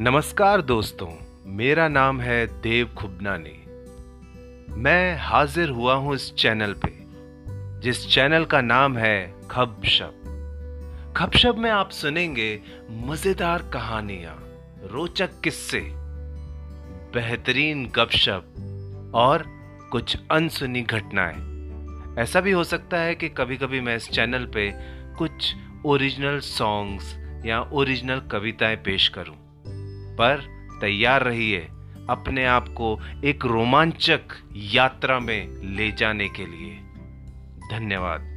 नमस्कार दोस्तों, मेरा नाम है देव खुबनानी। मैं हाजिर हुआ हूँ इस चैनल पे, जिस चैनल का नाम है खबशप खबशप में आप सुनेंगे मज़ेदार कहानियाँ, रोचक किस्से, बेहतरीन गपशप और कुछ अनसुनी घटनाएँ। ऐसा भी हो सकता है कि कभी कभी मैं इस चैनल पे कुछ ओरिजिनल सॉन्ग्स या ओरिजिनल कविताएँ पेश करूँ। पर तैयार रहिए अपने आप को एक रोमांचक यात्रा में ले जाने के लिए। धन्यवाद।